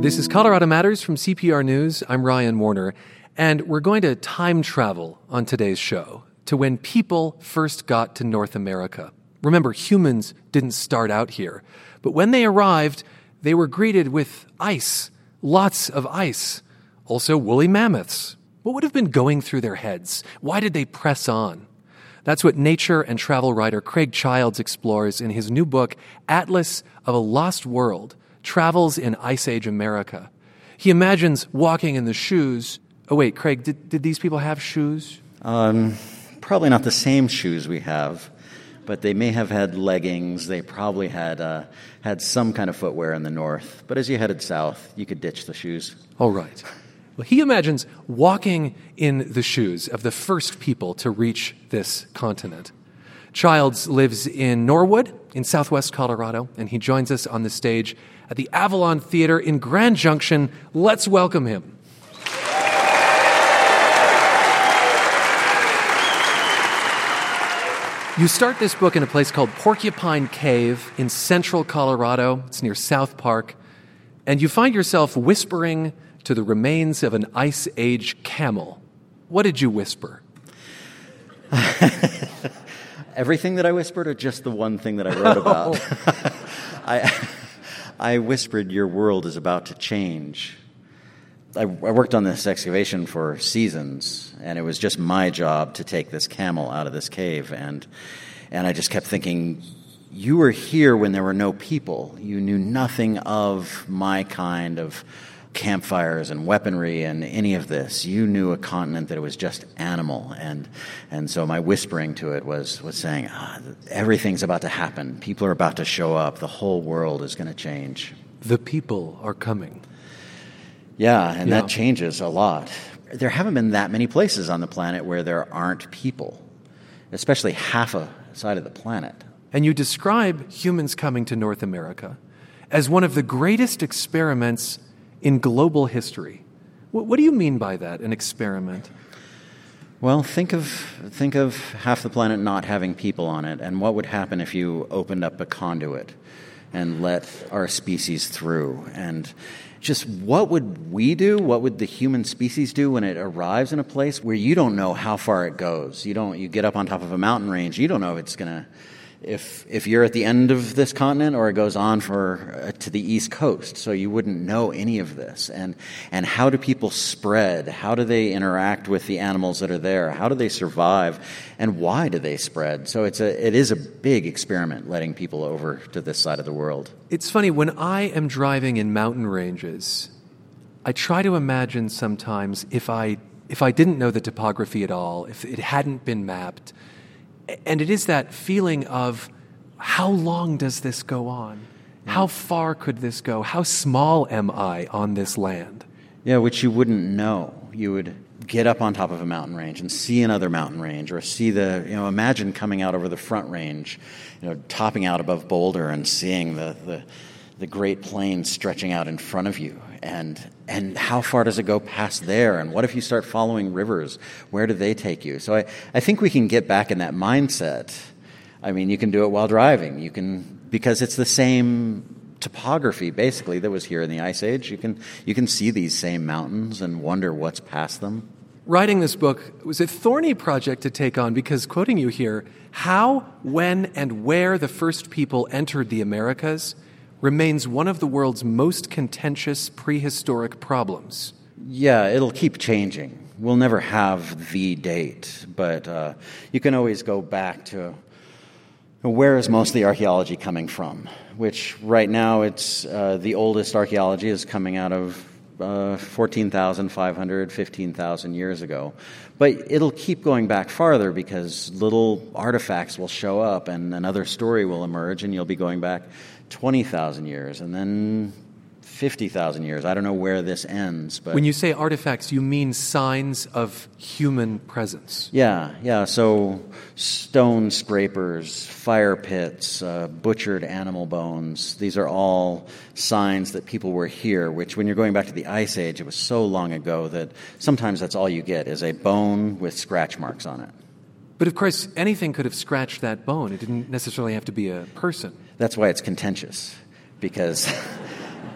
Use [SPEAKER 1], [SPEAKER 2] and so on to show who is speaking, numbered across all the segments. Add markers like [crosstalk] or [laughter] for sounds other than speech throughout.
[SPEAKER 1] This is Colorado Matters from CPR News. I'm Ryan Warner, and we're going to time travel on today's show to when people first got to North America. Remember, humans didn't start out here, but when they arrived, they were greeted with ice, lots of ice, also woolly mammoths. What would have been going through their heads? Why did they press on? That's what nature and travel writer Craig Childs explores in his new book, Atlas of a Lost World Travels in Ice Age America. He imagines walking in the shoes. Oh, wait, Craig, did, did these people have shoes?
[SPEAKER 2] Um, probably not the same shoes we have, but they may have had leggings. They probably had, uh, had some kind of footwear in the north. But as you headed south, you could ditch the shoes.
[SPEAKER 1] All right. Well, he imagines walking in the shoes of the first people to reach this continent. Childs lives in Norwood, in southwest Colorado, and he joins us on the stage at the Avalon Theater in Grand Junction. Let's welcome him. You start this book in a place called Porcupine Cave in central Colorado. It's near South Park. And you find yourself whispering to the remains of an Ice Age camel. What did you whisper? [laughs]
[SPEAKER 2] Everything that I whispered, or just the one thing that I wrote about? [laughs] [laughs] I, I whispered, Your world is about to change. I, I worked on this excavation for seasons, and it was just my job to take this camel out of this cave. And, and I just kept thinking, You were here when there were no people. You knew nothing of my kind of campfires and weaponry and any of this. You knew a continent that was just animal, and and so my whispering to it was was saying, ah, everything's about to happen. People are about to show up. The whole world is going to change.
[SPEAKER 1] The people are coming.
[SPEAKER 2] Yeah, and yeah. that changes a lot. There haven't been that many places on the planet where there aren't people, especially half a side of the planet.
[SPEAKER 1] And you describe humans coming to North America as one of the greatest experiments in global history. What, what do you mean by that, an experiment?
[SPEAKER 2] Well, think of, think of half the planet not having people on it, and what would happen if you opened up a conduit and let our species through? And just what would we do? What would the human species do when it arrives in a place where you don't know how far it goes? You don't. You get up on top of a mountain range. You don't know if it's going to if if you're at the end of this continent or it goes on for uh, to the east coast so you wouldn't know any of this. And and how do people spread? How do they interact with the animals that are there? How do they survive? And why do they spread? So it's a it is a big experiment letting people over to this side of the world.
[SPEAKER 1] It's funny when i am driving in mountain ranges i try to imagine sometimes if i if i didn't know the topography at all if it hadn't been mapped and it is that feeling of how long does this go on? How far could this go? How small am I on this land?
[SPEAKER 2] Yeah, which you wouldn't know. You would get up on top of a mountain range and see another mountain range or see the, you know, imagine coming out over the front range, you know, topping out above Boulder and seeing the, the, the Great Plains stretching out in front of you and and how far does it go past there? And what if you start following rivers? Where do they take you? So i, I think we can get back in that mindset. I mean you can do it while driving. You can because it's the same topography basically that was here in the ice age. You can you can see these same mountains and wonder what's past them.
[SPEAKER 1] Writing this book was a thorny project to take on? Because quoting you here how when and where the first people entered the americas remains one of the world's most contentious prehistoric problems.
[SPEAKER 2] Yeah, it'll keep changing. We'll never have the date, but uh, you can always go back to where is most of the archaeology coming from? Which right now it's uh, the oldest archaeology is coming out of uh, 14,500, 15,000 years ago. But it'll keep going back farther because little artifacts will show up and another story will emerge, and you'll be going back 20,000 years and then 50,000 years. I don't know where this ends, but
[SPEAKER 1] When you say artifacts, you mean signs of human presence.
[SPEAKER 2] Yeah, yeah, so stone scrapers, fire pits, uh, butchered animal bones. These are all signs that people were here, which when you're going back to the ice age, it was so long ago that sometimes that's all you get is a bone with scratch marks on it.
[SPEAKER 1] But of course, anything could have scratched that bone. It didn't necessarily have to be a person.
[SPEAKER 2] That's why it's contentious, because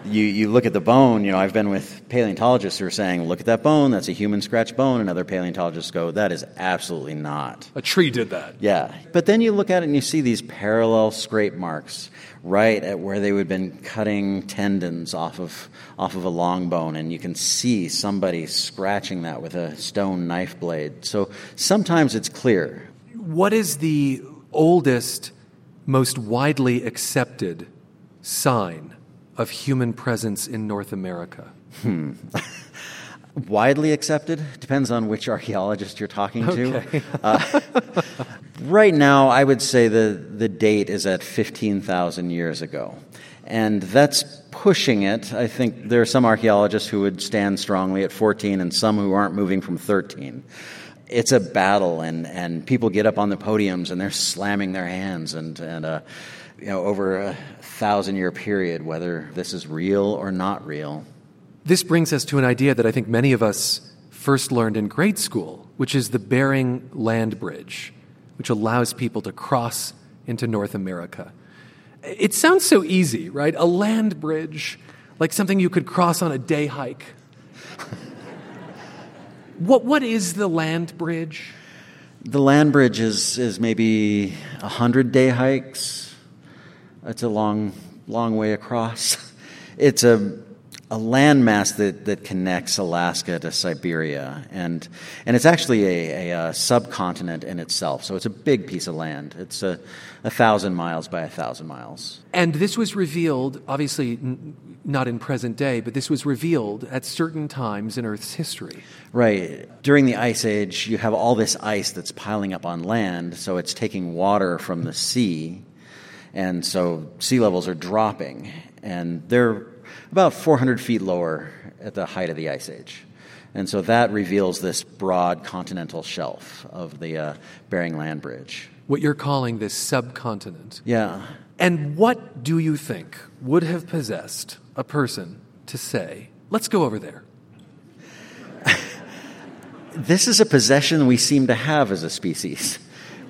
[SPEAKER 2] you, you look at the bone, you know, I've been with paleontologists who are saying, look at that bone, that's a human scratch bone. And other paleontologists go, that is absolutely not.
[SPEAKER 1] A tree did that.
[SPEAKER 2] Yeah. But then you look at it and you see these parallel scrape marks right at where they would have been cutting tendons off of, off of a long bone. And you can see somebody scratching that with a stone knife blade. So sometimes it's clear.
[SPEAKER 1] What is the oldest, most widely accepted sign of human presence in North America?
[SPEAKER 2] Hmm. [laughs] Widely accepted depends on which archaeologist you're talking to.
[SPEAKER 1] Okay.
[SPEAKER 2] uh, right now, I would say the, the date is at 15,000 years ago. And that's pushing it. I think there are some archaeologists who would stand strongly at 14 and some who aren't moving from 13. It's a battle, and, and people get up on the podiums and they're slamming their hands and, and uh, you know, over a thousand year period, whether this is real or not real.
[SPEAKER 1] This brings us to an idea that I think many of us first learned in grade school, which is the Bering Land Bridge, which allows people to cross into North America. It sounds so easy, right? A land bridge, like something you could cross on a day hike. What, what is the land bridge?
[SPEAKER 2] The land bridge is, is maybe 100 day hikes. It's a long, long way across. [laughs] It's a a landmass that, that connects Alaska to Siberia. And, and it's actually a, a, a, subcontinent in itself. So it's a big piece of land. It's a, a thousand miles by a thousand miles.
[SPEAKER 1] And this was revealed, obviously not in present day, but this was revealed at certain times in Earth's history.
[SPEAKER 2] Right. During the Ice Age, you have all this ice that's piling up on land. So it's taking water from the sea. And so sea levels are dropping. And they're about 400 feet lower at the height of the Ice Age. And so that reveals this broad continental shelf of the uh, Bering Land Bridge.
[SPEAKER 1] What you're calling this subcontinent.
[SPEAKER 2] Yeah.
[SPEAKER 1] And what do you think would have possessed a person to say, let's go over there? [laughs]
[SPEAKER 2] this is a possession we seem to have as a species.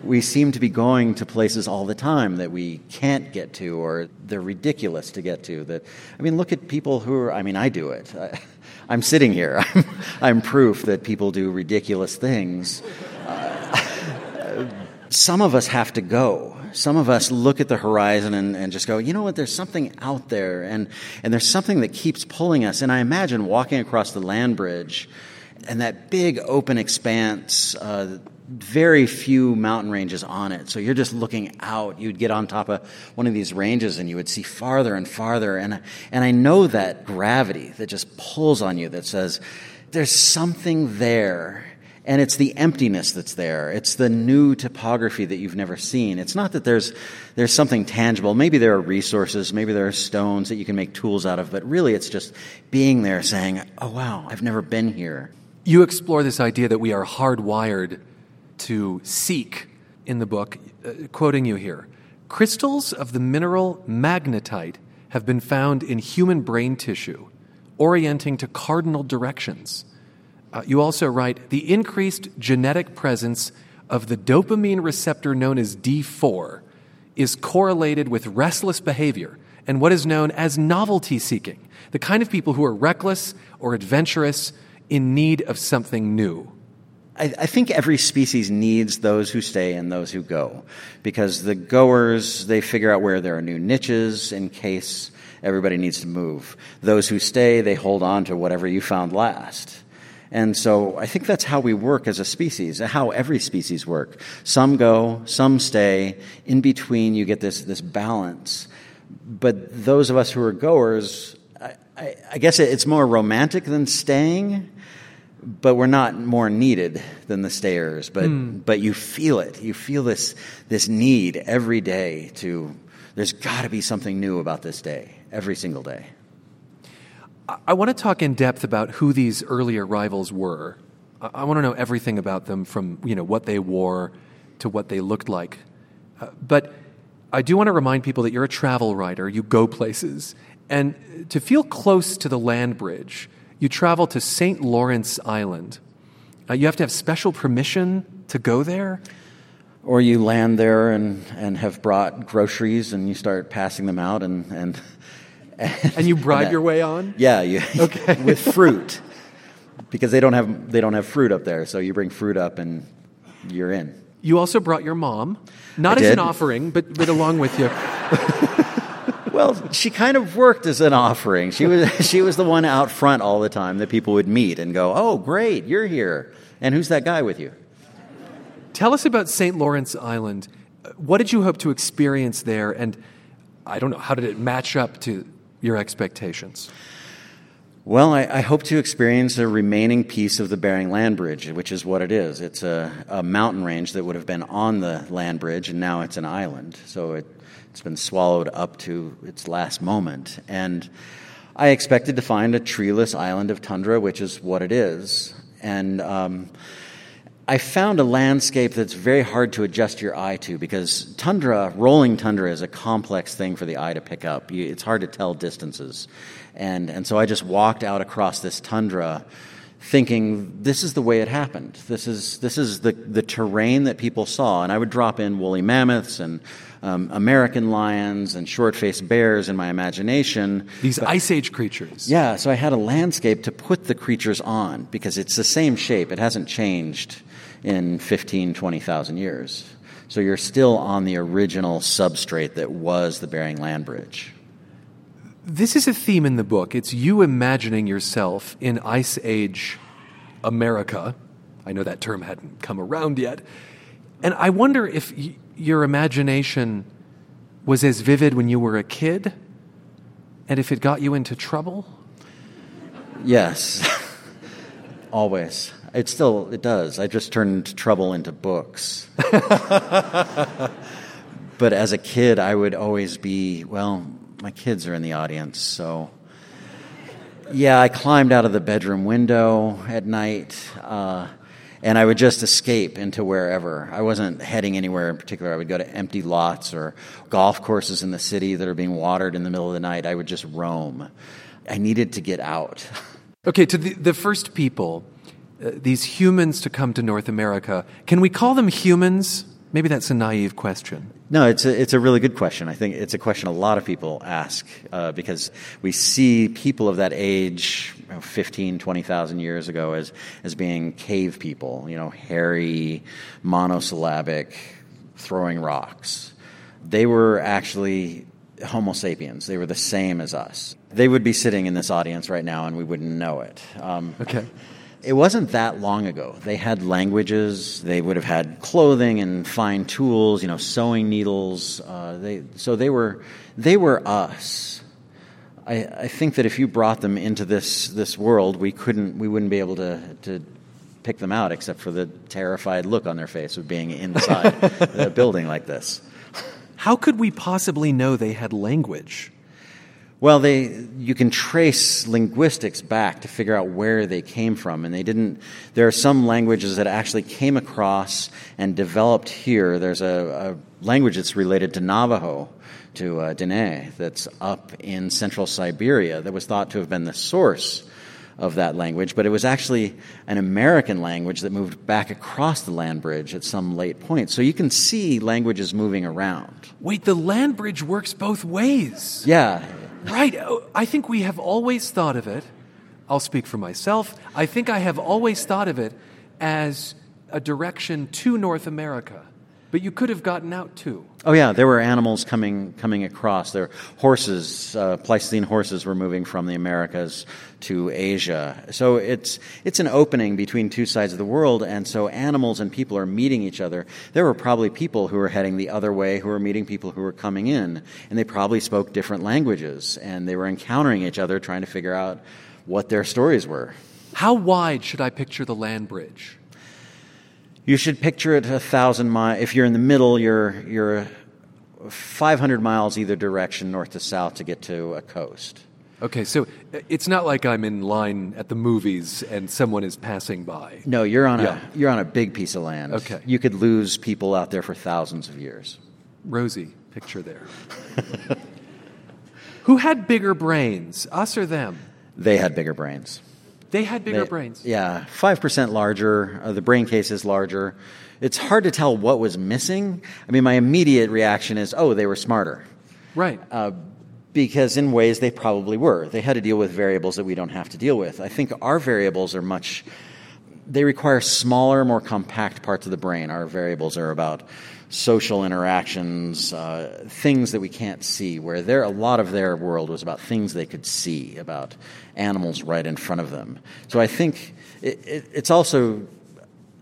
[SPEAKER 2] We seem to be going to places all the time that we can't get to or they're ridiculous to get to that i mean look at people who are i mean i do it. I, [laughs] am sitting here. [laughs] I'm, I'm, proof that people do ridiculous things. Uh, some of us have to go some of us look at the horizon and, and, just go you know what there's something out there and, and there's something that keeps pulling us and i imagine walking across the land bridge and that big open expanse uh, very few mountain ranges on it. So you're just looking out. You'd get on top of one of these ranges and you would see farther and farther. And, and I know that gravity that just pulls on you that says, there's something there. And it's the emptiness that's there. It's the new topography that you've never seen. It's not that there's, there's something tangible. Maybe there are resources. Maybe there are stones that you can make tools out of. But really, it's just being there saying, oh, wow, I've never been here.
[SPEAKER 1] You explore this idea that we are hardwired to seek in the book, uh, quoting you here. Crystals of the mineral magnetite have been found in human brain tissue, orienting to cardinal directions. Uh, you also write the increased genetic presence of the dopamine receptor known as D4 is correlated with restless behavior and what is known as novelty seeking, the kind of people who are reckless or adventurous in need of something new.
[SPEAKER 2] I, I, think every species needs those who stay and those who go because the goers they figure out where there are new niches in case everybody needs to move those who stay they hold on to whatever you found last and so i think that's how we work as a species how every species work some go some stay in between you get this, this balance but those of us who are goers I, I, I guess it's more romantic than staying but we're not more needed than the stayers. But mm. but you feel it. You feel this this need every day to. There's got to be something new about this day every single day.
[SPEAKER 1] I want to talk in depth about who these early arrivals were. I want to know everything about them, from you know what they wore to what they looked like. Uh, but I do want to remind people that you're a travel writer. You go places, and to feel close to the land bridge you travel to St. Lawrence Island. Uh, you have to have special permission to go there.
[SPEAKER 2] Or you land there and, and have brought groceries and you start passing them out and, and [laughs]
[SPEAKER 1] And you bribe
[SPEAKER 2] that-
[SPEAKER 1] your way on?
[SPEAKER 2] Yeah, you, [laughs] okay. with fruit, because they don't have they don't have fruit up there. So you bring fruit up, and you're in.
[SPEAKER 1] You also brought your mom, not
[SPEAKER 2] I
[SPEAKER 1] as an offering, but, but along with you. [laughs]
[SPEAKER 2] Well, she kind of worked as an offering. She was she was the one out front all the time that people would meet and go, "Oh, great, you're here." And who's that guy with you?
[SPEAKER 1] Tell us about St. Lawrence Island. Uh, What did you hope to experience there? And I don't know, how did it match up to your expectations?
[SPEAKER 2] Well, I, I hope to experience a remaining piece of the Bering Land Bridge, which is what it is. It's a, a mountain range that would have been on the land bridge, and now it's an island. So it, it's been swallowed up to its last moment. And I expected to find a treeless island of tundra, which is what it is. And um, I found a landscape that's very hard to adjust your eye to because tundra, rolling tundra, is a complex thing for the eye to pick up. You, it's hard to tell distances. And, and so I just walked out across this tundra thinking this is the way it happened. This is, this is the, the terrain that people saw. And I would drop in woolly mammoths and um, American lions and short faced bears in my imagination.
[SPEAKER 1] These Ice Age creatures.
[SPEAKER 2] Yeah, so I had a landscape to put the creatures on because it's the same shape. It hasn't changed in 15, 20,000 years. So you're still on the original substrate that was the Bering Land Bridge.
[SPEAKER 1] This is a theme in the book. It's you imagining yourself in Ice Age America. I know that term hadn't come around yet. And I wonder if y- your imagination was as vivid when you were a kid and if it got you into trouble.
[SPEAKER 2] Yes, [laughs] always. It still it does. I just turned trouble into books. [laughs] but as a kid, I would always be well. My kids are in the audience, so yeah, I climbed out of the bedroom window at night, uh, and I would just escape into wherever. I wasn't heading anywhere in particular. I would go to empty lots or golf courses in the city that are being watered in the middle of the night. I would just roam. I needed to get out. [laughs]
[SPEAKER 1] Okay, to the, the first people, these humans to come to North America, can we call them humans? Maybe that's a naive question.
[SPEAKER 2] No, it's a, it's a really good question. I think it's a question a lot of people ask uh, because we see people of that age, you know, 15, 20,000 years ago, as, as being cave people, you know, hairy, monosyllabic, throwing rocks. They were actually Homo sapiens. They were the same as us. They would be sitting in this audience right now and we wouldn't know it. Um,
[SPEAKER 1] Okay.
[SPEAKER 2] It wasn't that long ago. They had languages. They would have had clothing and fine tools, you know, sewing needles. Uh, they, so they were, they were us. I, I think that if you brought them into this, this world, we couldn't, we wouldn't be able to, to pick them out except for the terrified look on their face of being inside [laughs] a building like this.
[SPEAKER 1] How could we possibly know they had language?
[SPEAKER 2] Well, they you can trace linguistics back to figure out where they came from, and they didn't. There are some languages that actually came across and developed here. There's a, a language that's related to Navajo, to uh, Dene, that's up in central Siberia. That was thought to have been the source of that language, but it was actually an American language that moved back across the land bridge at some late point. So you can see languages moving around.
[SPEAKER 1] Wait, the land bridge works both ways.
[SPEAKER 2] Yeah,
[SPEAKER 1] Right. Oh, I think we have always thought of it. I'll speak for myself. I think I have always thought of it as a direction to North America. But you could have gotten out too.
[SPEAKER 2] Oh yeah, there were animals coming coming across. There were horses, uh, Pleistocene horses were moving from the Americas to Asia. So it's it's an opening between two sides of the world, and so animals and people are meeting each other. There were probably people who were heading the other way who were meeting people who were coming in, and they probably spoke different languages, and they were encountering each other, trying to figure out what their stories were.
[SPEAKER 1] How wide should I picture the land bridge?
[SPEAKER 2] You should picture it a thousand miles. If you're in the middle, you're you're 500 miles either direction, north to south, to get to a coast.
[SPEAKER 1] Okay, so it's not like I'm in line at the movies and someone is passing by.
[SPEAKER 2] No, you're on
[SPEAKER 1] Yeah.
[SPEAKER 2] a you're on a big piece of land.
[SPEAKER 1] Okay.
[SPEAKER 2] you could lose people out there for thousands of years.
[SPEAKER 1] Rosie, picture there. [laughs] Who had bigger brains, us or them?
[SPEAKER 2] They had bigger brains.
[SPEAKER 1] They had bigger
[SPEAKER 2] They-
[SPEAKER 1] brains.
[SPEAKER 2] Yeah, five percent larger. Uh, the brain case is larger. It's hard to tell what was missing. I mean, my immediate reaction is, oh, they were smarter.
[SPEAKER 1] Right.
[SPEAKER 2] because in ways they probably were. They had to deal with variables that we don't have to deal with. I think our variables are much, they require smaller, more compact parts of the brain. Our variables are about social interactions, uh, things that we can't see, where there, a lot of their world was about things they could see, about animals right in front of them. So I think it, it, it's also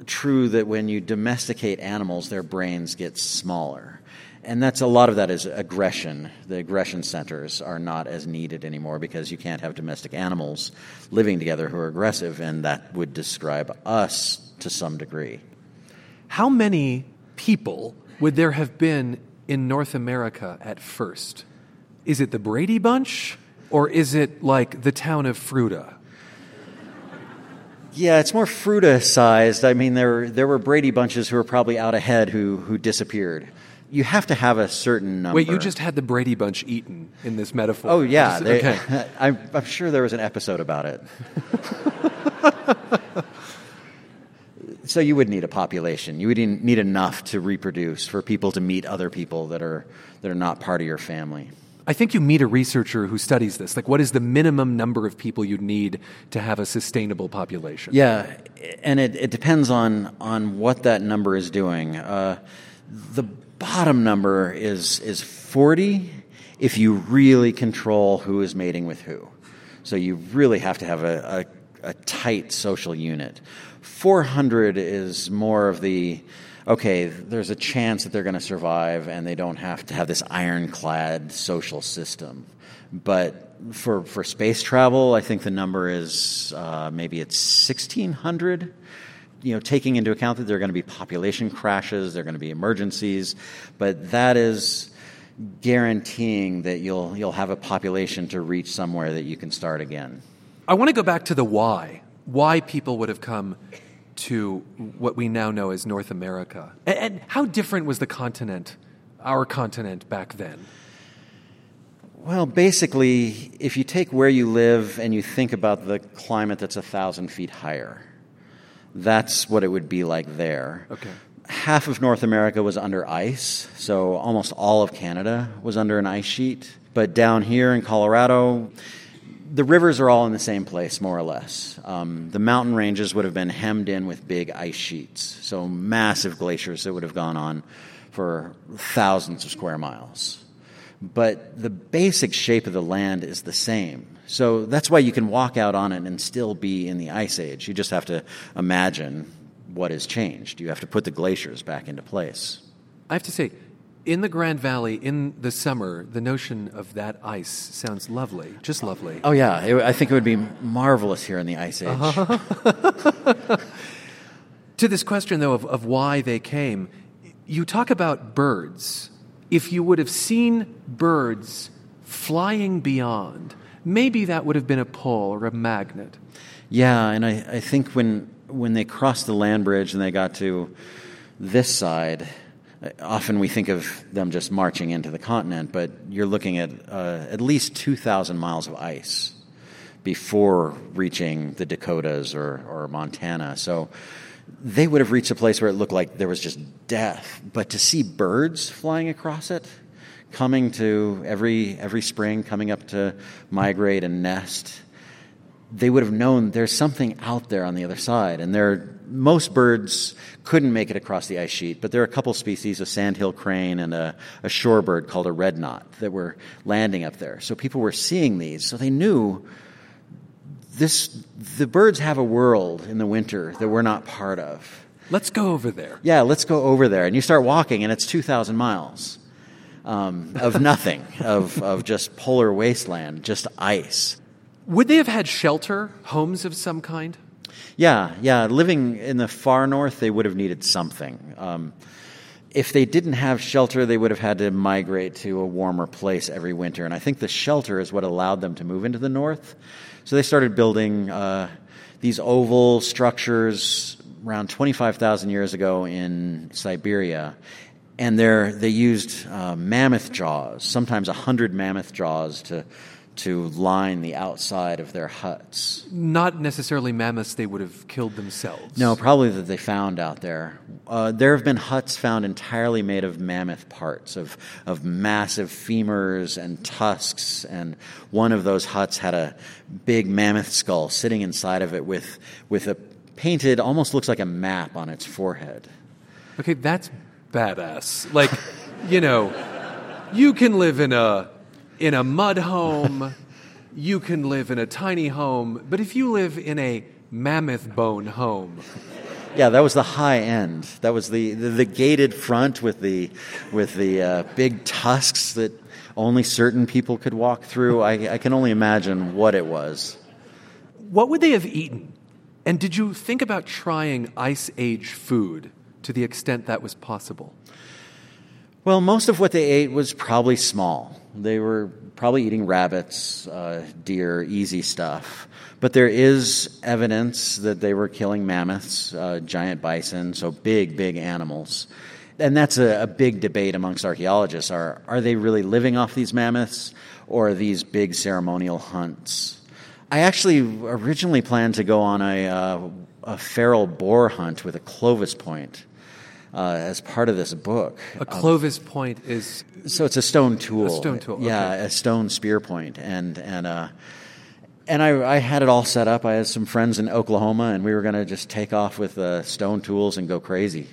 [SPEAKER 2] true that when you domesticate animals, their brains get smaller and that's a lot of that is aggression. The aggression centers are not as needed anymore because you can't have domestic animals living together who are aggressive, and that would describe us to some degree.
[SPEAKER 1] How many people would there have been in North America at first? Is it the Brady Bunch, or is it like the town of Fruita?
[SPEAKER 2] Yeah, it's more Fruita sized. I mean, there there were Brady bunches who were probably out ahead who who disappeared you have to have a certain number.
[SPEAKER 1] Wait, you just had the Brady Bunch eaten in this metaphor.
[SPEAKER 2] Oh yeah, they, okay. [laughs] I'm, I'm sure there was an episode about it. [laughs] so you would need a population. You would need enough to reproduce for people to meet other people that are that are not part of your family.
[SPEAKER 1] I think you meet a researcher who studies this. Like, what is the minimum number of people you'd need to have a sustainable population?
[SPEAKER 2] Yeah, and it, it depends on on what that number is doing. Uh, the bottom number is, is 40 if you really control who is mating with who. So you really have to have a, a, a tight social unit. 400 is more of the okay, there's a chance that they're going to survive and they don't have to have this ironclad social system. But for, for space travel, I think the number is uh, maybe it's 1,600 you know, taking into account that there are going to be population crashes, there are going to be emergencies, but that is guaranteeing that you'll you'll have a population to reach somewhere that you can start again.
[SPEAKER 1] I want to go back to the why. Why people would have come to what we now know as North America. And, and how different was the continent, our continent back then?
[SPEAKER 2] Well, basically, if you take where you live and you think about the climate that's a thousand feet higher, that's what it would be like there.
[SPEAKER 1] Okay.
[SPEAKER 2] Half of North America was under ice, so almost all of Canada was under an ice sheet. But down here in Colorado, the rivers are all in the same place, more or less. Um, the mountain ranges would have been hemmed in with big ice sheets, so massive glaciers that would have gone on for thousands of square miles. But the basic shape of the land is the same. So that's why you can walk out on it and still be in the ice age. You just have to imagine what has changed. You have to put the glaciers back into place.
[SPEAKER 1] I have to say, in the Grand Valley in the summer, the notion of that ice sounds lovely, just lovely.
[SPEAKER 2] Oh yeah, it, I think it would be marvelous here in the ice age. Uh-huh. [laughs]
[SPEAKER 1] to this question though of, of why they came, you talk about birds. If you would have seen birds flying beyond, maybe that would have been a pull or a magnet.
[SPEAKER 2] Yeah, and I, I think when when they crossed the land bridge and they got to this side, often we think of them just marching into the continent, but you're looking at uh, at least 2,000 miles of ice before reaching the Dakotas or, or Montana. So they would have reached a place where it looked like there was just death. But to see birds flying across it, coming to every every spring, coming up to migrate and nest, they would have known there's something out there on the other side. And there, most birds couldn't make it across the ice sheet, but there are a couple species, a sandhill crane and a, a shorebird called a red knot, that were landing up there. So people were seeing these, so they knew this. The birds have a world in the winter that we're not part of.
[SPEAKER 1] Let's go over there.
[SPEAKER 2] Yeah, let's go over there. And you start walking, and it's 2,000 miles um, of [laughs] nothing, of, of just polar wasteland, just ice.
[SPEAKER 1] Would they have had shelter, homes of some kind?
[SPEAKER 2] Yeah, yeah. Living in the far north, they would have needed something. Um, if they didn't have shelter, they would have had to migrate to a warmer place every winter. And I think the shelter is what allowed them to move into the north. So they started building uh, these oval structures around 25,000 years ago in Siberia and they used uh, mammoth jaws, sometimes a hundred mammoth jaws to to line the outside of their huts.
[SPEAKER 1] Not necessarily mammoths they would have killed themselves.
[SPEAKER 2] No, probably that they found out there. Uh, there have been huts found entirely made of mammoth parts, of, of massive femurs and tusks, and one of those huts had a big mammoth skull sitting inside of it with, with a painted, almost looks like a map on its forehead.
[SPEAKER 1] Okay, that's badass. Like, you know, you can live in a in a mud home, [laughs] you can live in a tiny home, but if you live in a mammoth bone home,
[SPEAKER 2] yeah, that was the high end. That was the, the, the gated front with the with the uh, big tusks that only certain people could walk through. I, I can only imagine what it was.
[SPEAKER 1] What would they have eaten? And did you think about trying ice age food to the extent that was possible?
[SPEAKER 2] Well, most of what they ate was probably small. They were probably eating rabbits, uh, deer, easy stuff. But there is evidence that they were killing mammoths, uh, giant bison, so big, big animals. And that's a, a big debate amongst archaeologists. Are, are they really living off these mammoths, or are these big ceremonial hunts? I actually originally planned to go on a, uh, a feral boar hunt with a Clovis point uh, as part of this book.
[SPEAKER 1] A Clovis um, point is
[SPEAKER 2] so it's a stone tool.
[SPEAKER 1] A stone tool.
[SPEAKER 2] Yeah,
[SPEAKER 1] okay.
[SPEAKER 2] a stone spear point, and and uh, and I, I had it all set up. I had some friends in Oklahoma, and we were going to just take off with uh, stone tools and go crazy.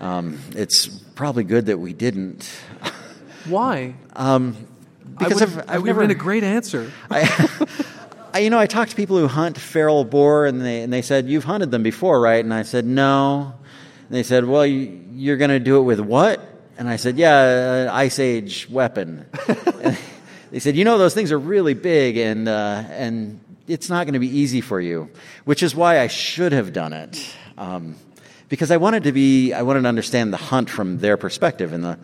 [SPEAKER 2] Um, it's probably good that we didn't. [laughs]
[SPEAKER 1] Why?
[SPEAKER 2] Um, because
[SPEAKER 1] I
[SPEAKER 2] I've,
[SPEAKER 1] I've
[SPEAKER 2] I've
[SPEAKER 1] never
[SPEAKER 2] never
[SPEAKER 1] been a great answer. [laughs]
[SPEAKER 2] I, I, you know, I talked to people who hunt feral boar, and they and they said you've hunted them before, right? And I said no. And they said, Well, you're going to do it with what? And I said, Yeah, an Ice Age weapon. [laughs] they said, You know, those things are really big and, uh, and it's not going to be easy for you, which is why I should have done it. Um, because I wanted to be, I wanted to understand the hunt from their perspective. And the,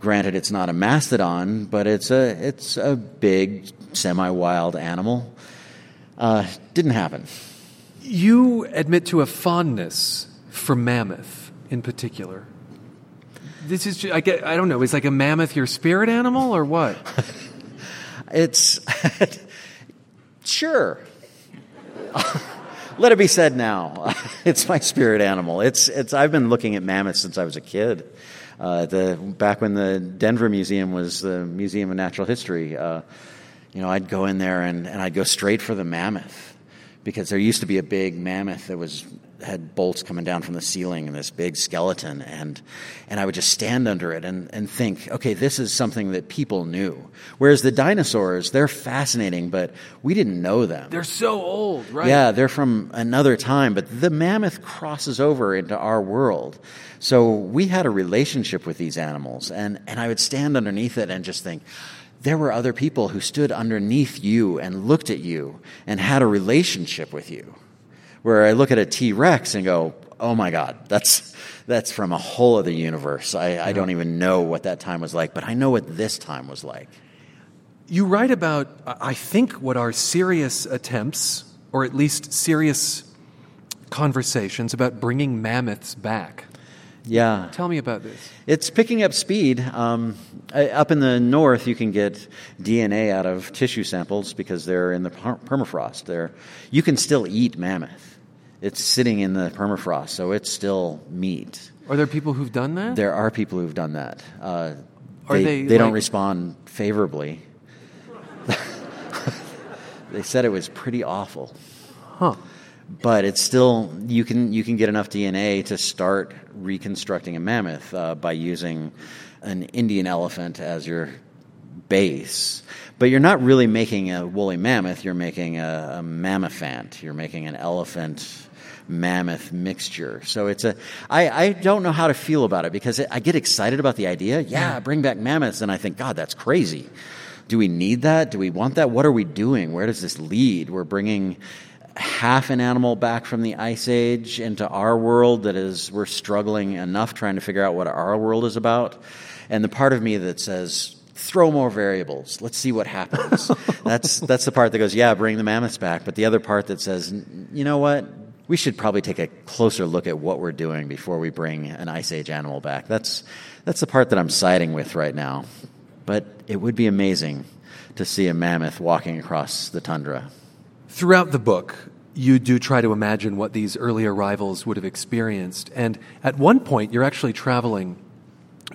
[SPEAKER 2] granted, it's not a mastodon, but it's a, it's a big, semi-wild animal. Uh, didn't happen.
[SPEAKER 1] You admit to a fondness for mammoth in particular? This is, I, get, I don't know, is like a mammoth your spirit animal or what? [laughs]
[SPEAKER 2] it's, [laughs] sure. [laughs] Let it be said now. it's my spirit animal. It's, it's, I've been looking at mammoths since I was a kid. Uh, the, back when the Denver Museum was the Museum of Natural History, uh, you know, I'd go in there and, and I'd go straight for the mammoth because there used to be a big mammoth that was had bolts coming down from the ceiling and this big skeleton and and I would just stand under it and, and think, okay, this is something that people knew. Whereas the dinosaurs, they're fascinating, but we didn't know them.
[SPEAKER 1] They're so old, right?
[SPEAKER 2] Yeah, they're from another time, but the mammoth crosses over into our world. So we had a relationship with these animals and, and I would stand underneath it and just think, there were other people who stood underneath you and looked at you and had a relationship with you. Where I look at a T Rex and go, oh my God, that's, that's from a whole other universe. I, I don't even know what that time was like, but I know what this time was like.
[SPEAKER 1] You write about, I think, what are serious attempts, or at least serious conversations about bringing mammoths back.
[SPEAKER 2] Yeah.
[SPEAKER 1] Tell me about this.
[SPEAKER 2] It's picking up speed. Um, up in the north, you can get DNA out of tissue samples because they're in the permafrost. They're, you can still eat mammoth. It's sitting in the permafrost, so it's still meat.
[SPEAKER 1] Are there people who've done that?
[SPEAKER 2] There are people who've done that. Uh,
[SPEAKER 1] are
[SPEAKER 2] they,
[SPEAKER 1] they,
[SPEAKER 2] they
[SPEAKER 1] like...
[SPEAKER 2] don't respond favorably. [laughs] they said it was pretty awful.
[SPEAKER 1] Huh
[SPEAKER 2] but it's still you can you can get enough DNA to start reconstructing a mammoth uh, by using an Indian elephant as your base. But you're not really making a woolly mammoth. You're making a, a mammophant. You're making an elephant mammoth mixture. So it's a I, I don't know how to feel about it because I get excited about the idea. Yeah, bring back mammoths, and I think God, that's crazy. Do we need that? Do we want that? What are we doing? Where does this lead? We're bringing half an animal back from the ice age into our world that is we're struggling enough trying to figure out what our world is about and the part of me that says throw more variables let's see what happens [laughs] that's that's the part that goes yeah bring the mammoths back but the other part that says you know what we should probably take a closer look at what we're doing before we bring an ice age animal back that's that's the part that i'm siding with right now but it would be amazing to see a mammoth walking across the tundra.
[SPEAKER 1] Throughout the book, you do try to imagine what these early arrivals would have experienced. And at one point, you're actually traveling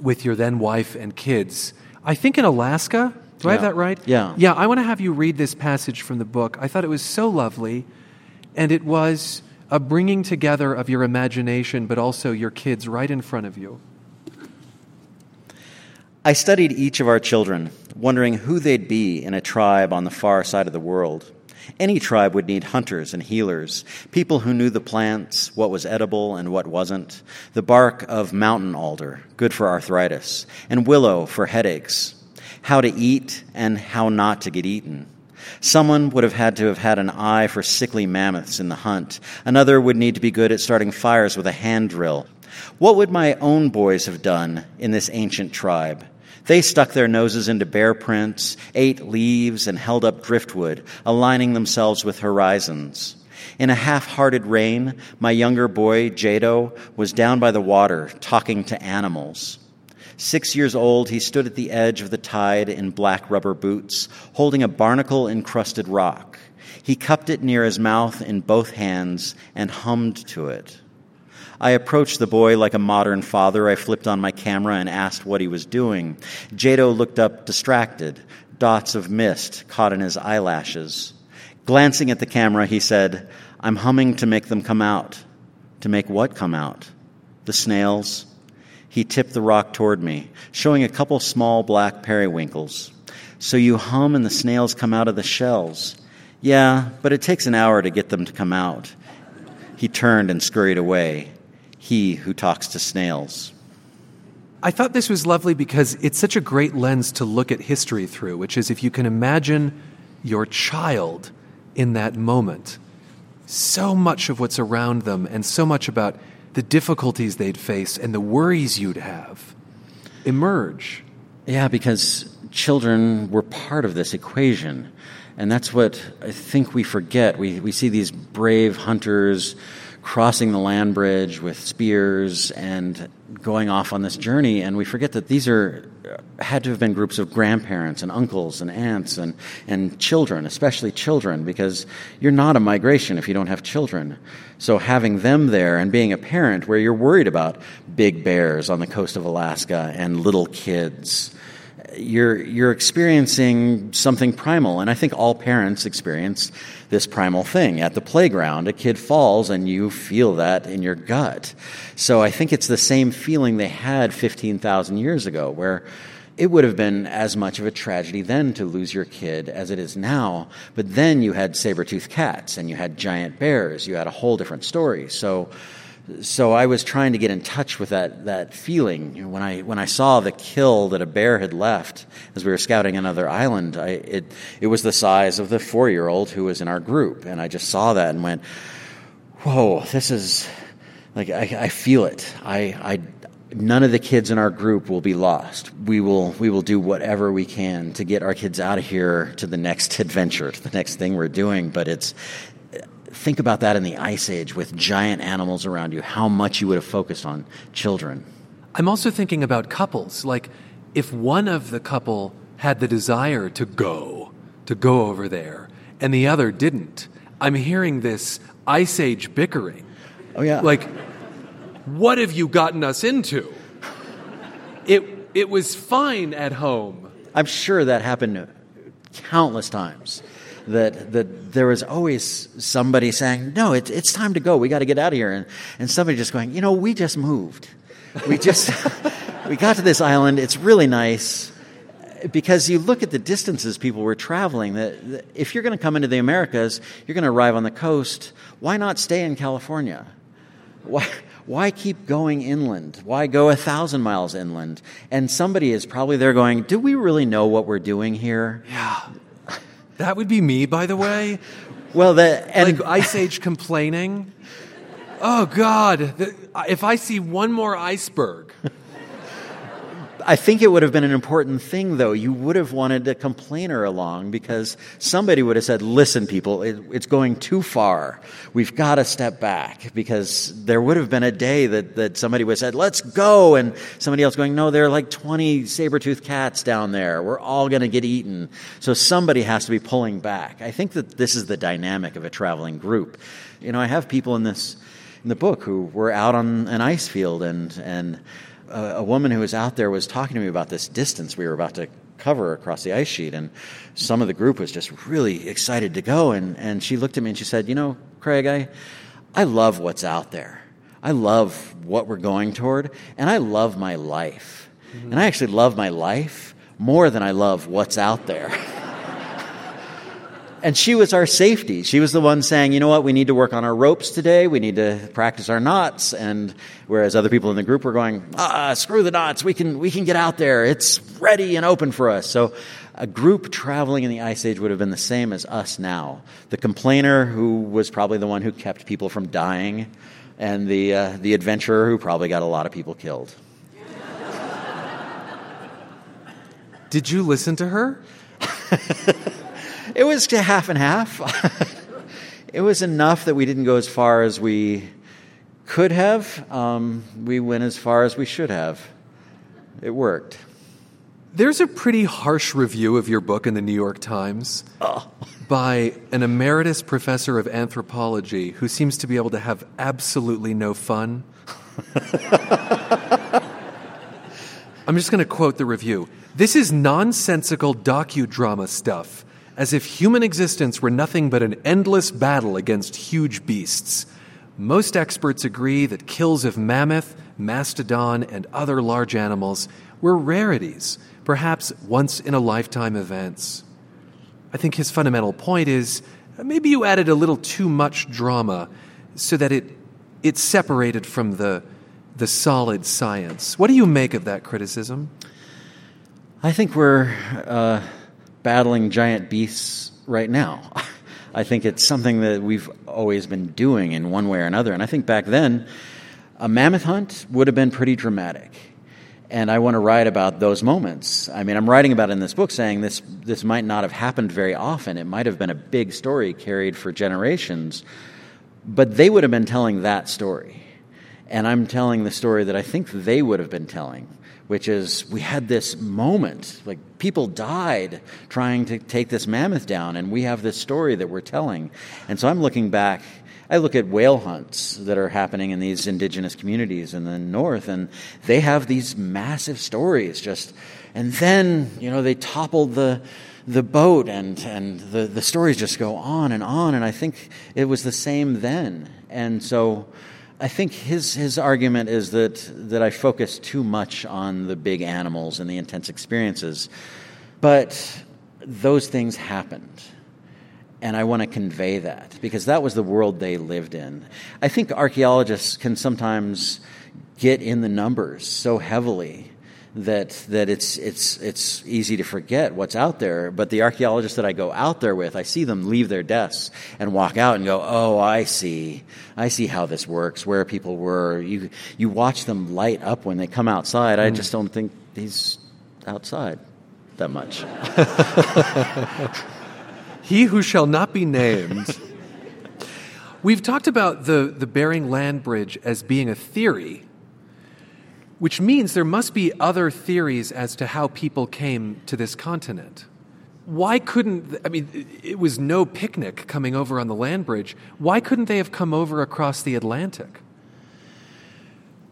[SPEAKER 1] with your then wife and kids, I think in Alaska. Do I have that right?
[SPEAKER 2] Yeah.
[SPEAKER 1] Yeah, I want to have you read this passage from the book. I thought it was so lovely, and it was a bringing together of your imagination, but also your kids right in front of you.
[SPEAKER 2] I studied each of our children, wondering who they'd be in a tribe on the far side of the world. Any tribe would need hunters and healers, people who knew the plants, what was edible and what wasn't, the bark of mountain alder, good for arthritis, and willow for headaches, how to eat and how not to get eaten. Someone would have had to have had an eye for sickly mammoths in the hunt. Another would need to be good at starting fires with a hand drill. What would my own boys have done in this ancient tribe? They stuck their noses into bear prints, ate leaves, and held up driftwood, aligning themselves with horizons. In a half hearted rain, my younger boy, Jado, was down by the water, talking to animals. Six years old, he stood at the edge of the tide in black rubber boots, holding a barnacle encrusted rock. He cupped it near his mouth in both hands and hummed to it. I approached the boy like a modern father. I flipped on my camera and asked what he was doing. Jado looked up distracted, dots of mist caught in his eyelashes. Glancing at the camera, he said, I'm humming to make them come out. To make what come out? The snails. He tipped the rock toward me, showing a couple small black periwinkles. So you hum and the snails come out of the shells. Yeah, but it takes an hour to get them to come out. He turned and scurried away. He who talks to snails.
[SPEAKER 1] I thought this was lovely because it's such a great lens to look at history through, which is if you can imagine your child in that moment, so much of what's around them and so much about the difficulties they'd face and the worries you'd have emerge.
[SPEAKER 2] Yeah, because children were part of this equation. And that's what I think we forget. We, we see these brave hunters crossing the land bridge with spears and going off on this journey, and we forget that these are had to have been groups of grandparents and uncles and aunts and, and children, especially children, because you're not a migration if you don't have children. So having them there and being a parent where you're worried about big bears on the coast of Alaska and little kids, you're you're experiencing something primal and i think all parents experience this primal thing. At the playground a kid falls and you feel that in your gut. So i think it's the same feeling they had 15,000 years ago where it would have been as much of a tragedy then to lose your kid as it is now. But then you had saber-toothed cats and you had giant bears. You had a whole different story. So so I was trying to get in touch with that that feeling when I when I saw the kill that a bear had left as we were scouting another island. I, it it was the size of the four year old who was in our group, and I just saw that and went, "Whoa, this is like I, I feel it. I I." None of the kids in our group will be lost. We will we will do whatever we can to get our kids out of here to the next [laughs] adventure, to the next thing we're doing. But it's think about that in the ice age with giant animals around you, how much you would have focused on children.
[SPEAKER 1] I'm also thinking about couples. Like, if one of the couple had the desire to go, to go over there, and the other didn't, I'm hearing this ice age bickering.
[SPEAKER 2] Oh, yeah.
[SPEAKER 1] Like, what have you gotten us into? It, it was fine at home.
[SPEAKER 2] I'm sure that happened countless times. That, that there was always somebody saying, No, it, it's time to go. We got to get out of here. And, and somebody just going, You know, we just moved. We just, [laughs] we got to this island. It's really nice. Because you look at the distances people were traveling, that, that if you're going to come into the Americas, you're going to arrive on the coast. Why not stay in California? Why, why keep going inland? Why go a thousand miles inland? And somebody is probably there going, Do we really know what we're doing here?
[SPEAKER 1] Yeah. That would be me, by the way.
[SPEAKER 2] Well, the, and
[SPEAKER 1] like Ice Age complaining. Oh, God. The, if I see one more iceberg,
[SPEAKER 2] I think it would have been an important thing, though. You would have wanted a complainer along because somebody would have said, listen, people, it, it's going too far. We've got to step back because there would have been a day that, that somebody would have said, let's go. And somebody else going, no, there are like 20 saber-toothed cats down there. We're all going to get eaten. So somebody has to be pulling back. I think that this is the dynamic of a traveling group. You know, I have people in this, in the book who were out on an ice field and, and, a, woman who was out there was talking to me about this distance we were about to cover across the ice sheet, and some of the group was just really excited to go. And, and she looked at me and she said, You know, Craig, I, I love what's out there. I love what we're going toward, and I love my life. Mm-hmm. And I actually love my life more than I love what's out there. [laughs] and she was our safety. She was the one saying, you know what, we need to work on our ropes today. We need to practice our knots. And whereas other people in the group were going, ah, screw the knots. We can, we can get out there. It's ready and open for us. So a group traveling in the Ice Age would have been the same as us now. The complainer who was probably the one who kept people from dying and the, uh, the adventurer who probably got a lot of people killed.
[SPEAKER 1] Did you listen to her? [laughs]
[SPEAKER 2] it was to half and half. [laughs] it was enough that we didn't go as far as we could have. Um, we went as far as we should have. It worked.
[SPEAKER 1] There's a pretty harsh review of your book in the New York Times oh. by an emeritus professor of anthropology who seems to be able to have absolutely no fun. [laughs] I'm just going to quote the review. This is nonsensical docudrama stuff as if human existence were nothing but an endless battle against huge beasts. Most experts agree that kills of mammoth, mastodon, and other large animals were rarities, perhaps once in a lifetime events. I think his fundamental point is maybe you added a little too much drama so that it, it separated from the, the solid science. What do you make of that criticism?
[SPEAKER 2] I think we're. Uh battling giant beasts right now. [laughs] I think it's something that we've always been doing in one way or another. And I think back then, a mammoth hunt would have been pretty dramatic. And I want to write about those moments. I mean, I'm writing about in this book saying this, this might not have happened very often. It might have been a big story carried for generations. But they would have been telling that story. And I'm telling the story that I think they would have been telling which is we had this moment, like people died trying to take this mammoth down, and we have this story that we're telling. And so I'm looking back. I look at whale hunts that are happening in these indigenous communities in the north, and they have these massive stories. Just and then you know they toppled the the boat, and and the the stories just go on and on. And I think it was the same then. And so I think his, his argument is that, that I focus too much on the big animals and the intense experiences. But those things happened. And I want to convey that because that was the world they lived in. I think archaeologists can sometimes get in the numbers so heavily that that it's it's it's easy to forget what's out there. But the archaeologists that I go out there with, I see them leave their desks and walk out and go, "Oh, I see, I see how this works. Where people were." You you watch them light up when they come outside. Mm. I just don't think he's outside that much. [laughs]
[SPEAKER 1] he who shall not be named. We've talked about the, the Bering Land Bridge as being a theory which means there must be other theories as to how people came to this continent. Why couldn't, I mean, it was no picnic coming over on the land bridge. Why couldn't they have come over across the Atlantic?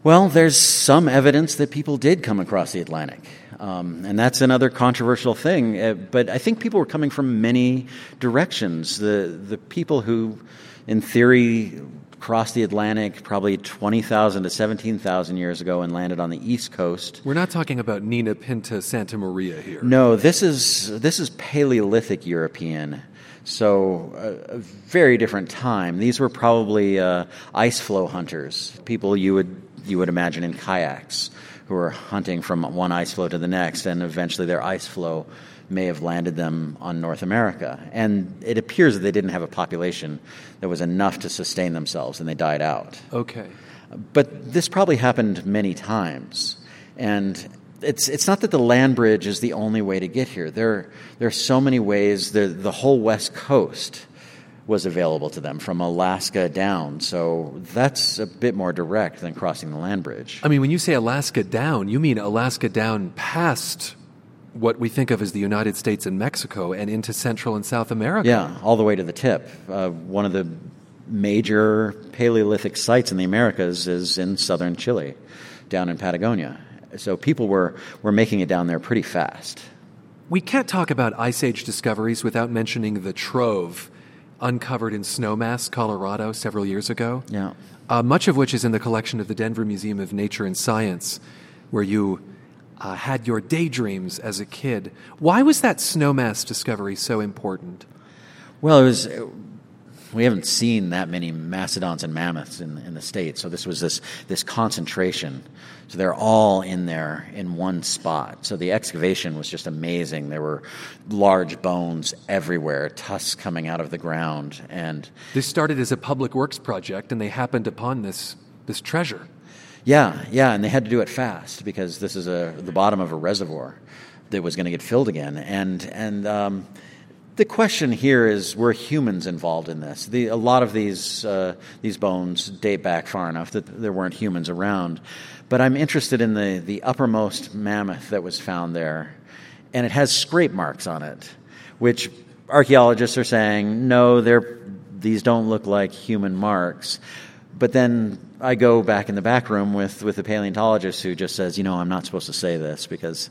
[SPEAKER 2] Well, there's some evidence that people did come across the Atlantic. Um, and that's another controversial thing. Uh, but I think people were coming from many directions. The, the people who, in theory, crossed the Atlantic probably 20,000 to 17,000 years ago and landed on the East Coast.
[SPEAKER 1] We're not talking about Nina Pinta Santa Maria here.
[SPEAKER 2] No, this is, this is Paleolithic European. So, a, a very different time. These were probably uh, ice floe hunters, people you would, you would imagine in kayaks who were hunting from one ice floe to the next, and eventually their ice floe may have landed them on North America. And it appears that they didn't have a population that was enough to sustain themselves and they died out.
[SPEAKER 1] Okay.
[SPEAKER 2] But this probably happened many times. And it's it's not that the land bridge is the only way to get here. There there are so many ways. The the whole west coast was available to them from Alaska down. So that's a bit more direct than crossing the land bridge.
[SPEAKER 1] I mean, when you say Alaska down, you mean Alaska down past what we think of as the United States and Mexico and into Central and South America.
[SPEAKER 2] Yeah, all the way to the tip. Uh, one of the major Paleolithic sites in the Americas is in southern Chile, down in Patagonia. So people were, were making it down there pretty fast.
[SPEAKER 1] We can't talk about Ice Age discoveries without mentioning the trove uncovered in Snowmass, Colorado, several years ago.
[SPEAKER 2] Yeah.
[SPEAKER 1] Uh, much of which is in the collection of the Denver Museum of Nature and Science, where you uh, had your daydreams as a kid. Why was that Snowmass discovery so important?
[SPEAKER 2] Well, it was we haven't seen that many mastodons and mammoths in, in the state, So this was this this concentration. So they're all in there in one spot. So the excavation was just amazing. There were large bones everywhere, tusks coming out of the ground, and
[SPEAKER 1] this started as a public works project, and they happened upon this this treasure.
[SPEAKER 2] Yeah, yeah, and they had to do it fast because this is a the bottom of a reservoir that was going to get filled again, and and. Um, the question here is: Were humans involved in this? The, a lot of these uh, these bones date back far enough that there weren't humans around. But I'm interested in the the uppermost mammoth that was found there, and it has scrape marks on it, which archaeologists are saying no, they're these don't look like human marks. But then I go back in the back room with with the paleontologist who just says, you know, I'm not supposed to say this because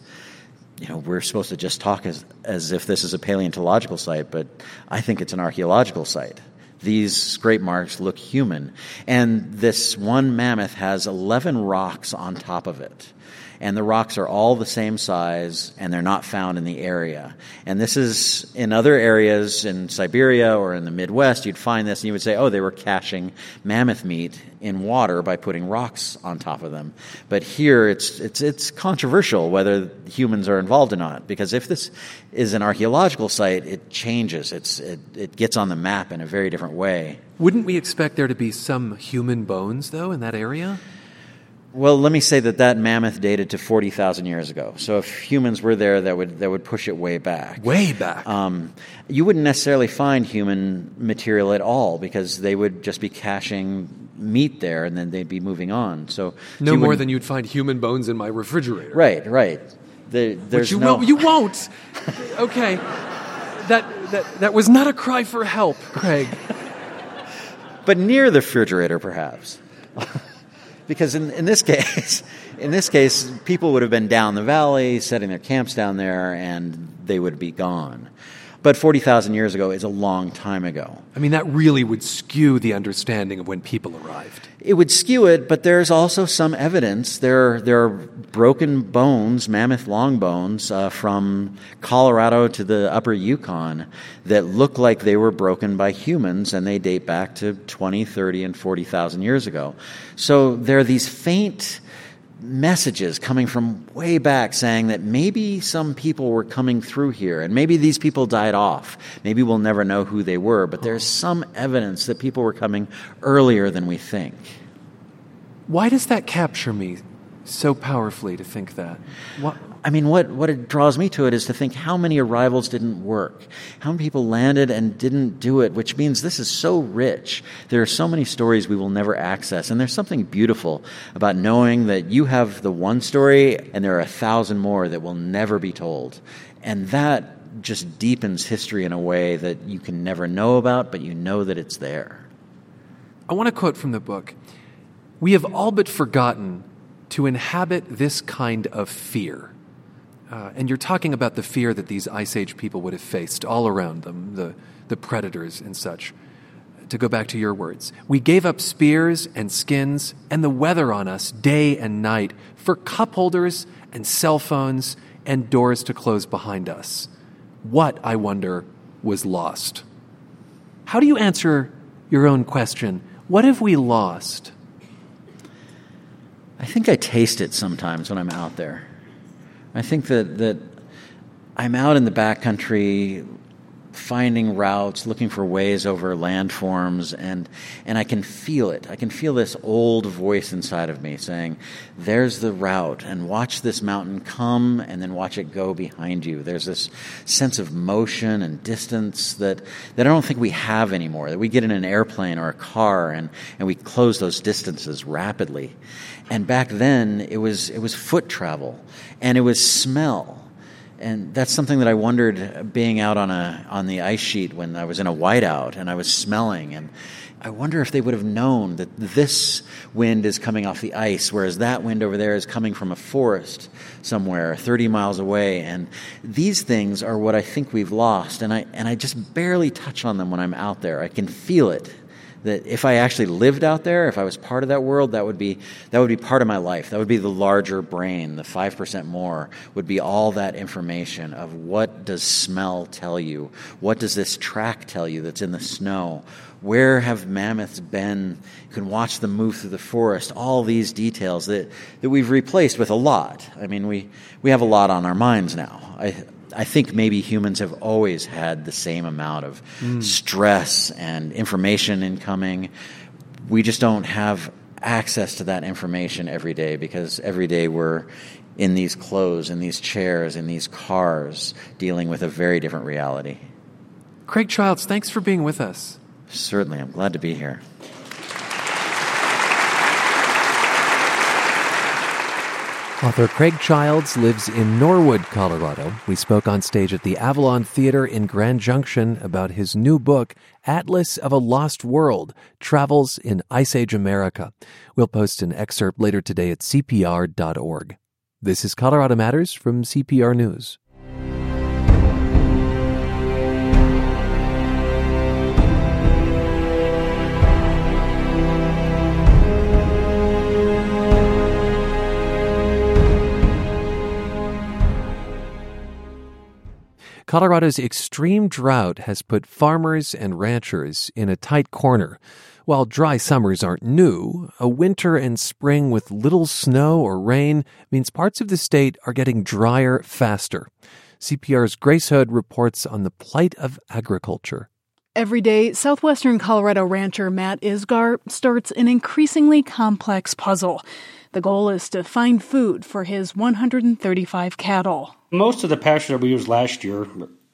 [SPEAKER 2] you know, we're supposed to just talk as, as if this is a paleontological site, but I think it's an archaeological site. These scrape marks look human. And this one mammoth has 11 rocks on top of it and the rocks are all the same size and they're not found in the area. And this is in other areas in Siberia or in the Midwest, you'd find this and you would say, oh, they were caching mammoth meat in water by putting rocks on top of them. But here it's, it's, it's controversial whether humans are involved or not, because if this is an archaeological site, it changes. It's, it, it gets on the map in a very different way.
[SPEAKER 1] Wouldn't we expect there to be some human bones, though, in that area?
[SPEAKER 2] Well, let me say that that mammoth dated to 40,000 years ago. So if humans were there, that would, that would push it way back.
[SPEAKER 1] Way back.
[SPEAKER 2] Um, you wouldn't necessarily find human material at all because they would just be caching meat there and then they'd be moving on. So
[SPEAKER 1] No more than you'd find human bones in my refrigerator.
[SPEAKER 2] Right, right. The, there's
[SPEAKER 1] you,
[SPEAKER 2] no...
[SPEAKER 1] will, you won't. okay. That, that, that was not a cry for help, Craig. [laughs]
[SPEAKER 2] but near the refrigerator, perhaps [laughs] because in, in this [laughs] case, in this case, people would have been down the valley, setting their camps down there, and they would be gone. But 40,000 years ago is a long time ago.
[SPEAKER 1] I mean, that really would skew the understanding of when people arrived.
[SPEAKER 2] It would skew it, but there's also some evidence. There, there are broken bones, mammoth long bones, uh, from Colorado to the upper Yukon that look like they were broken by humans, and they date back to 20, 30, and 40,000 years ago. So there are these faint messages coming from way back saying that maybe some people were coming through here and maybe these people died off. Maybe we'll never know who they were, but there's some evidence that people were coming earlier than we think.
[SPEAKER 1] Why does that capture me so powerfully to think that? What?
[SPEAKER 2] I mean, what, what it draws me to it is to think how many arrivals didn't work, how many people landed and didn't do it, which means this is so rich. There are so many stories we will never access. And there's something beautiful about knowing that you have the one story and there are a thousand more that will never be told. And that just deepens history in a way that you can never know about, but you know that it's there.
[SPEAKER 1] I want to quote from the book We have all but forgotten to inhabit this kind of fear. Uh, and you're talking about the fear that these Ice Age people would have faced all around them, the, the predators and such. To go back to your words, we gave up spears and skins and the weather on us day and night for cup holders and cell phones and doors to close behind us. What, I wonder, was lost? How do you answer your own question? What have we lost?
[SPEAKER 2] I think I taste it sometimes when I'm out there. I think that, that I'm out in the backcountry finding routes, looking for ways over landforms, and and I can feel it. I can feel this old voice inside of me saying, "There's the route, and watch this mountain come, and then watch it go behind you." There's this sense of motion and distance that that I don't think we have anymore. That we get in an airplane or a car, and and we close those distances rapidly. And back then, it was it was foot travel, and it was smell and that's something that I wondered being out on a on the ice sheet when I was in a whiteout and I was smelling and I wonder if they would have known that this wind is coming off the ice, whereas that wind over there is coming from a forest somewhere 30 miles away. And these things are what I think we've lost. And I, and I just barely touch on them when I'm out there. I can feel it that if I actually lived out there, if I was part of that world, that would be that would be part of my life. That would be the larger brain, the five percent more would be all that information of what does smell tell you, what does this track tell you that's in the snow, where have mammoths been? You can watch them move through the forest. All these details that, that we've replaced with a lot. I mean, we, we have a lot on our minds now. I, I think maybe humans have always had the same amount of mm. stress and information incoming. We just don't have access to that information every day because every day we're in these clothes, in these chairs, in these cars, dealing with a very different reality.
[SPEAKER 1] Craig Childs, thanks for being with us.
[SPEAKER 2] Certainly, I'm glad to be here.
[SPEAKER 1] Author Craig Childs lives in Norwood, Colorado. We spoke on stage at the Avalon Theater in Grand Junction about his new book, Atlas of a Lost World Travels in Ice Age America. We'll post an excerpt later today at CPR.org. This is Colorado Matters from CPR News. Colorado's extreme drought has put farmers and ranchers in a tight corner. While dry summers aren't new, a winter and spring with little snow or rain means parts of the state are getting drier faster. CPR's Grace Hood reports on the plight of agriculture.
[SPEAKER 3] Every day, southwestern Colorado rancher Matt Isgar starts an increasingly complex puzzle. The goal is to find food for his 135 cattle.
[SPEAKER 4] Most of the pasture that we used last year,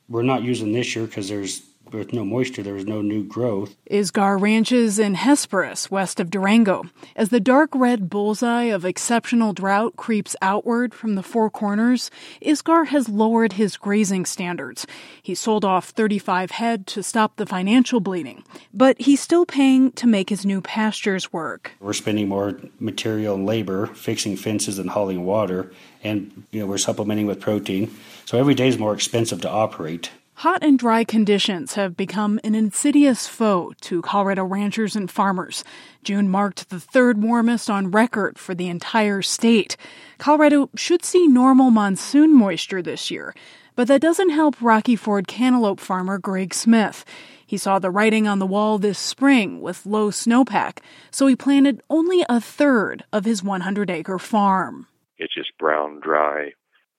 [SPEAKER 4] we're not using this year because there's with no moisture, there was no new growth.
[SPEAKER 3] Isgar ranches in Hesperus, west of Durango. As the dark red bullseye of exceptional drought creeps outward from the four corners, Isgar has lowered his grazing standards. He sold off 35 head to stop the financial bleeding, but he's still paying to make his new pastures work.
[SPEAKER 4] We're spending more material and labor fixing fences and hauling water, and you know we're supplementing with protein. So every day is more expensive to operate.
[SPEAKER 3] Hot and dry conditions have become an insidious foe to Colorado ranchers and farmers. June marked the third warmest on record for the entire state. Colorado should see normal monsoon moisture this year, but that doesn't help Rocky Ford cantaloupe farmer Greg Smith. He saw the writing on the wall this spring with low snowpack, so he planted only a third of his 100 acre farm.
[SPEAKER 5] It's just brown, dry,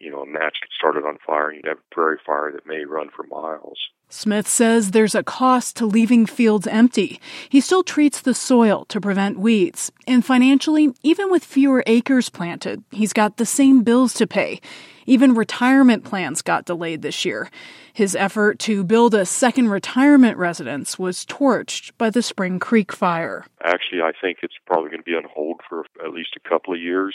[SPEAKER 5] you know, a match gets started on fire and you'd have a prairie fire that may run for miles.
[SPEAKER 3] Smith says there's a cost to leaving fields empty. He still treats the soil to prevent weeds. And financially, even with fewer acres planted, he's got the same bills to pay. Even retirement plans got delayed this year. His effort to build a second retirement residence was torched by the Spring Creek fire.
[SPEAKER 5] Actually, I think it's probably going to be on hold for at least a couple of years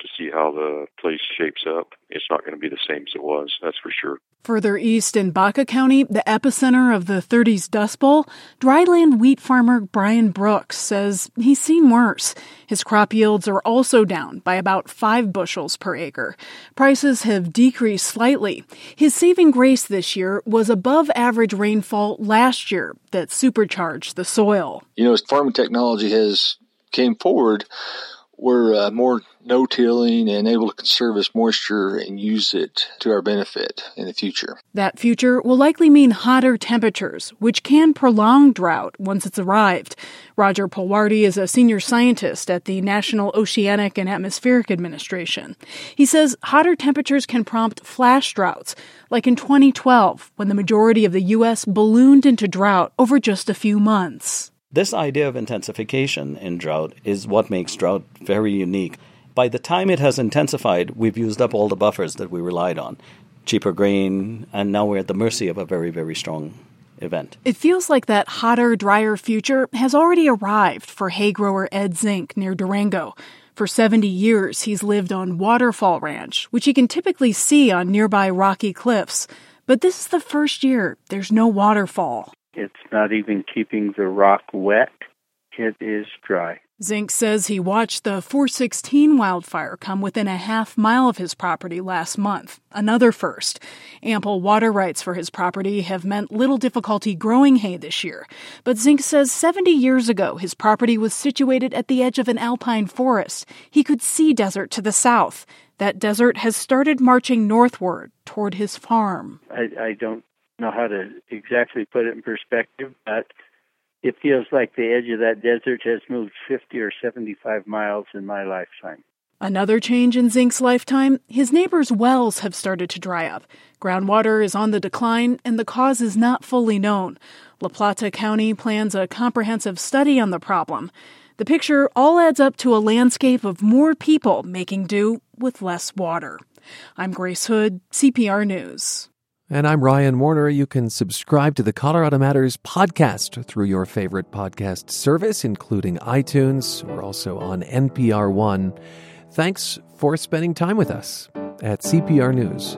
[SPEAKER 5] to see how the place shapes up. It's not going to be the same as it was, that's for sure.
[SPEAKER 3] Further east in Baca County, the epicenter of the 30s Dust Bowl, dryland wheat farmer Brian Brooks says he's seen worse. His crop yields are also down by about five bushels per acre. Prices have decreased slightly. His saving grace this year was above average rainfall last year that supercharged the soil.
[SPEAKER 6] You know, as farming technology has came forward, we're uh, more no tilling and able to conserve its moisture and use it to our benefit in the future.
[SPEAKER 3] That future will likely mean hotter temperatures, which can prolong drought once it's arrived. Roger Pulwarty is a senior scientist at the National Oceanic and Atmospheric Administration. He says hotter temperatures can prompt flash droughts, like in 2012 when the majority of the U.S. ballooned into drought over just a few months.
[SPEAKER 7] This idea of intensification in drought is what makes drought very unique. By the time it has intensified, we've used up all the buffers that we relied on cheaper grain, and now we're at the mercy of a very, very strong event.
[SPEAKER 3] It feels like that hotter, drier future has already arrived for hay grower Ed Zink near Durango. For 70 years, he's lived on Waterfall Ranch, which he can typically see on nearby rocky cliffs. But this is the first year there's no waterfall.
[SPEAKER 8] It's not even keeping the rock wet. It is dry.
[SPEAKER 3] Zink says he watched the 416 wildfire come within a half mile of his property last month, another first. Ample water rights for his property have meant little difficulty growing hay this year. But Zink says 70 years ago his property was situated at the edge of an alpine forest. He could see desert to the south. That desert has started marching northward toward his farm.
[SPEAKER 8] I, I don't know how to exactly put it in perspective, but it feels like the edge of that desert has moved 50 or 75 miles in my lifetime.
[SPEAKER 3] Another change in Zink's lifetime his neighbors' wells have started to dry up. Groundwater is on the decline, and the cause is not fully known. La Plata County plans a comprehensive study on the problem. The picture all adds up to a landscape of more people making do with less water. I'm Grace Hood, CPR News.
[SPEAKER 1] And I'm Ryan Warner. You can subscribe to the Colorado Matters podcast through your favorite podcast service, including iTunes. We're also on NPR One. Thanks for spending time with us at CPR News.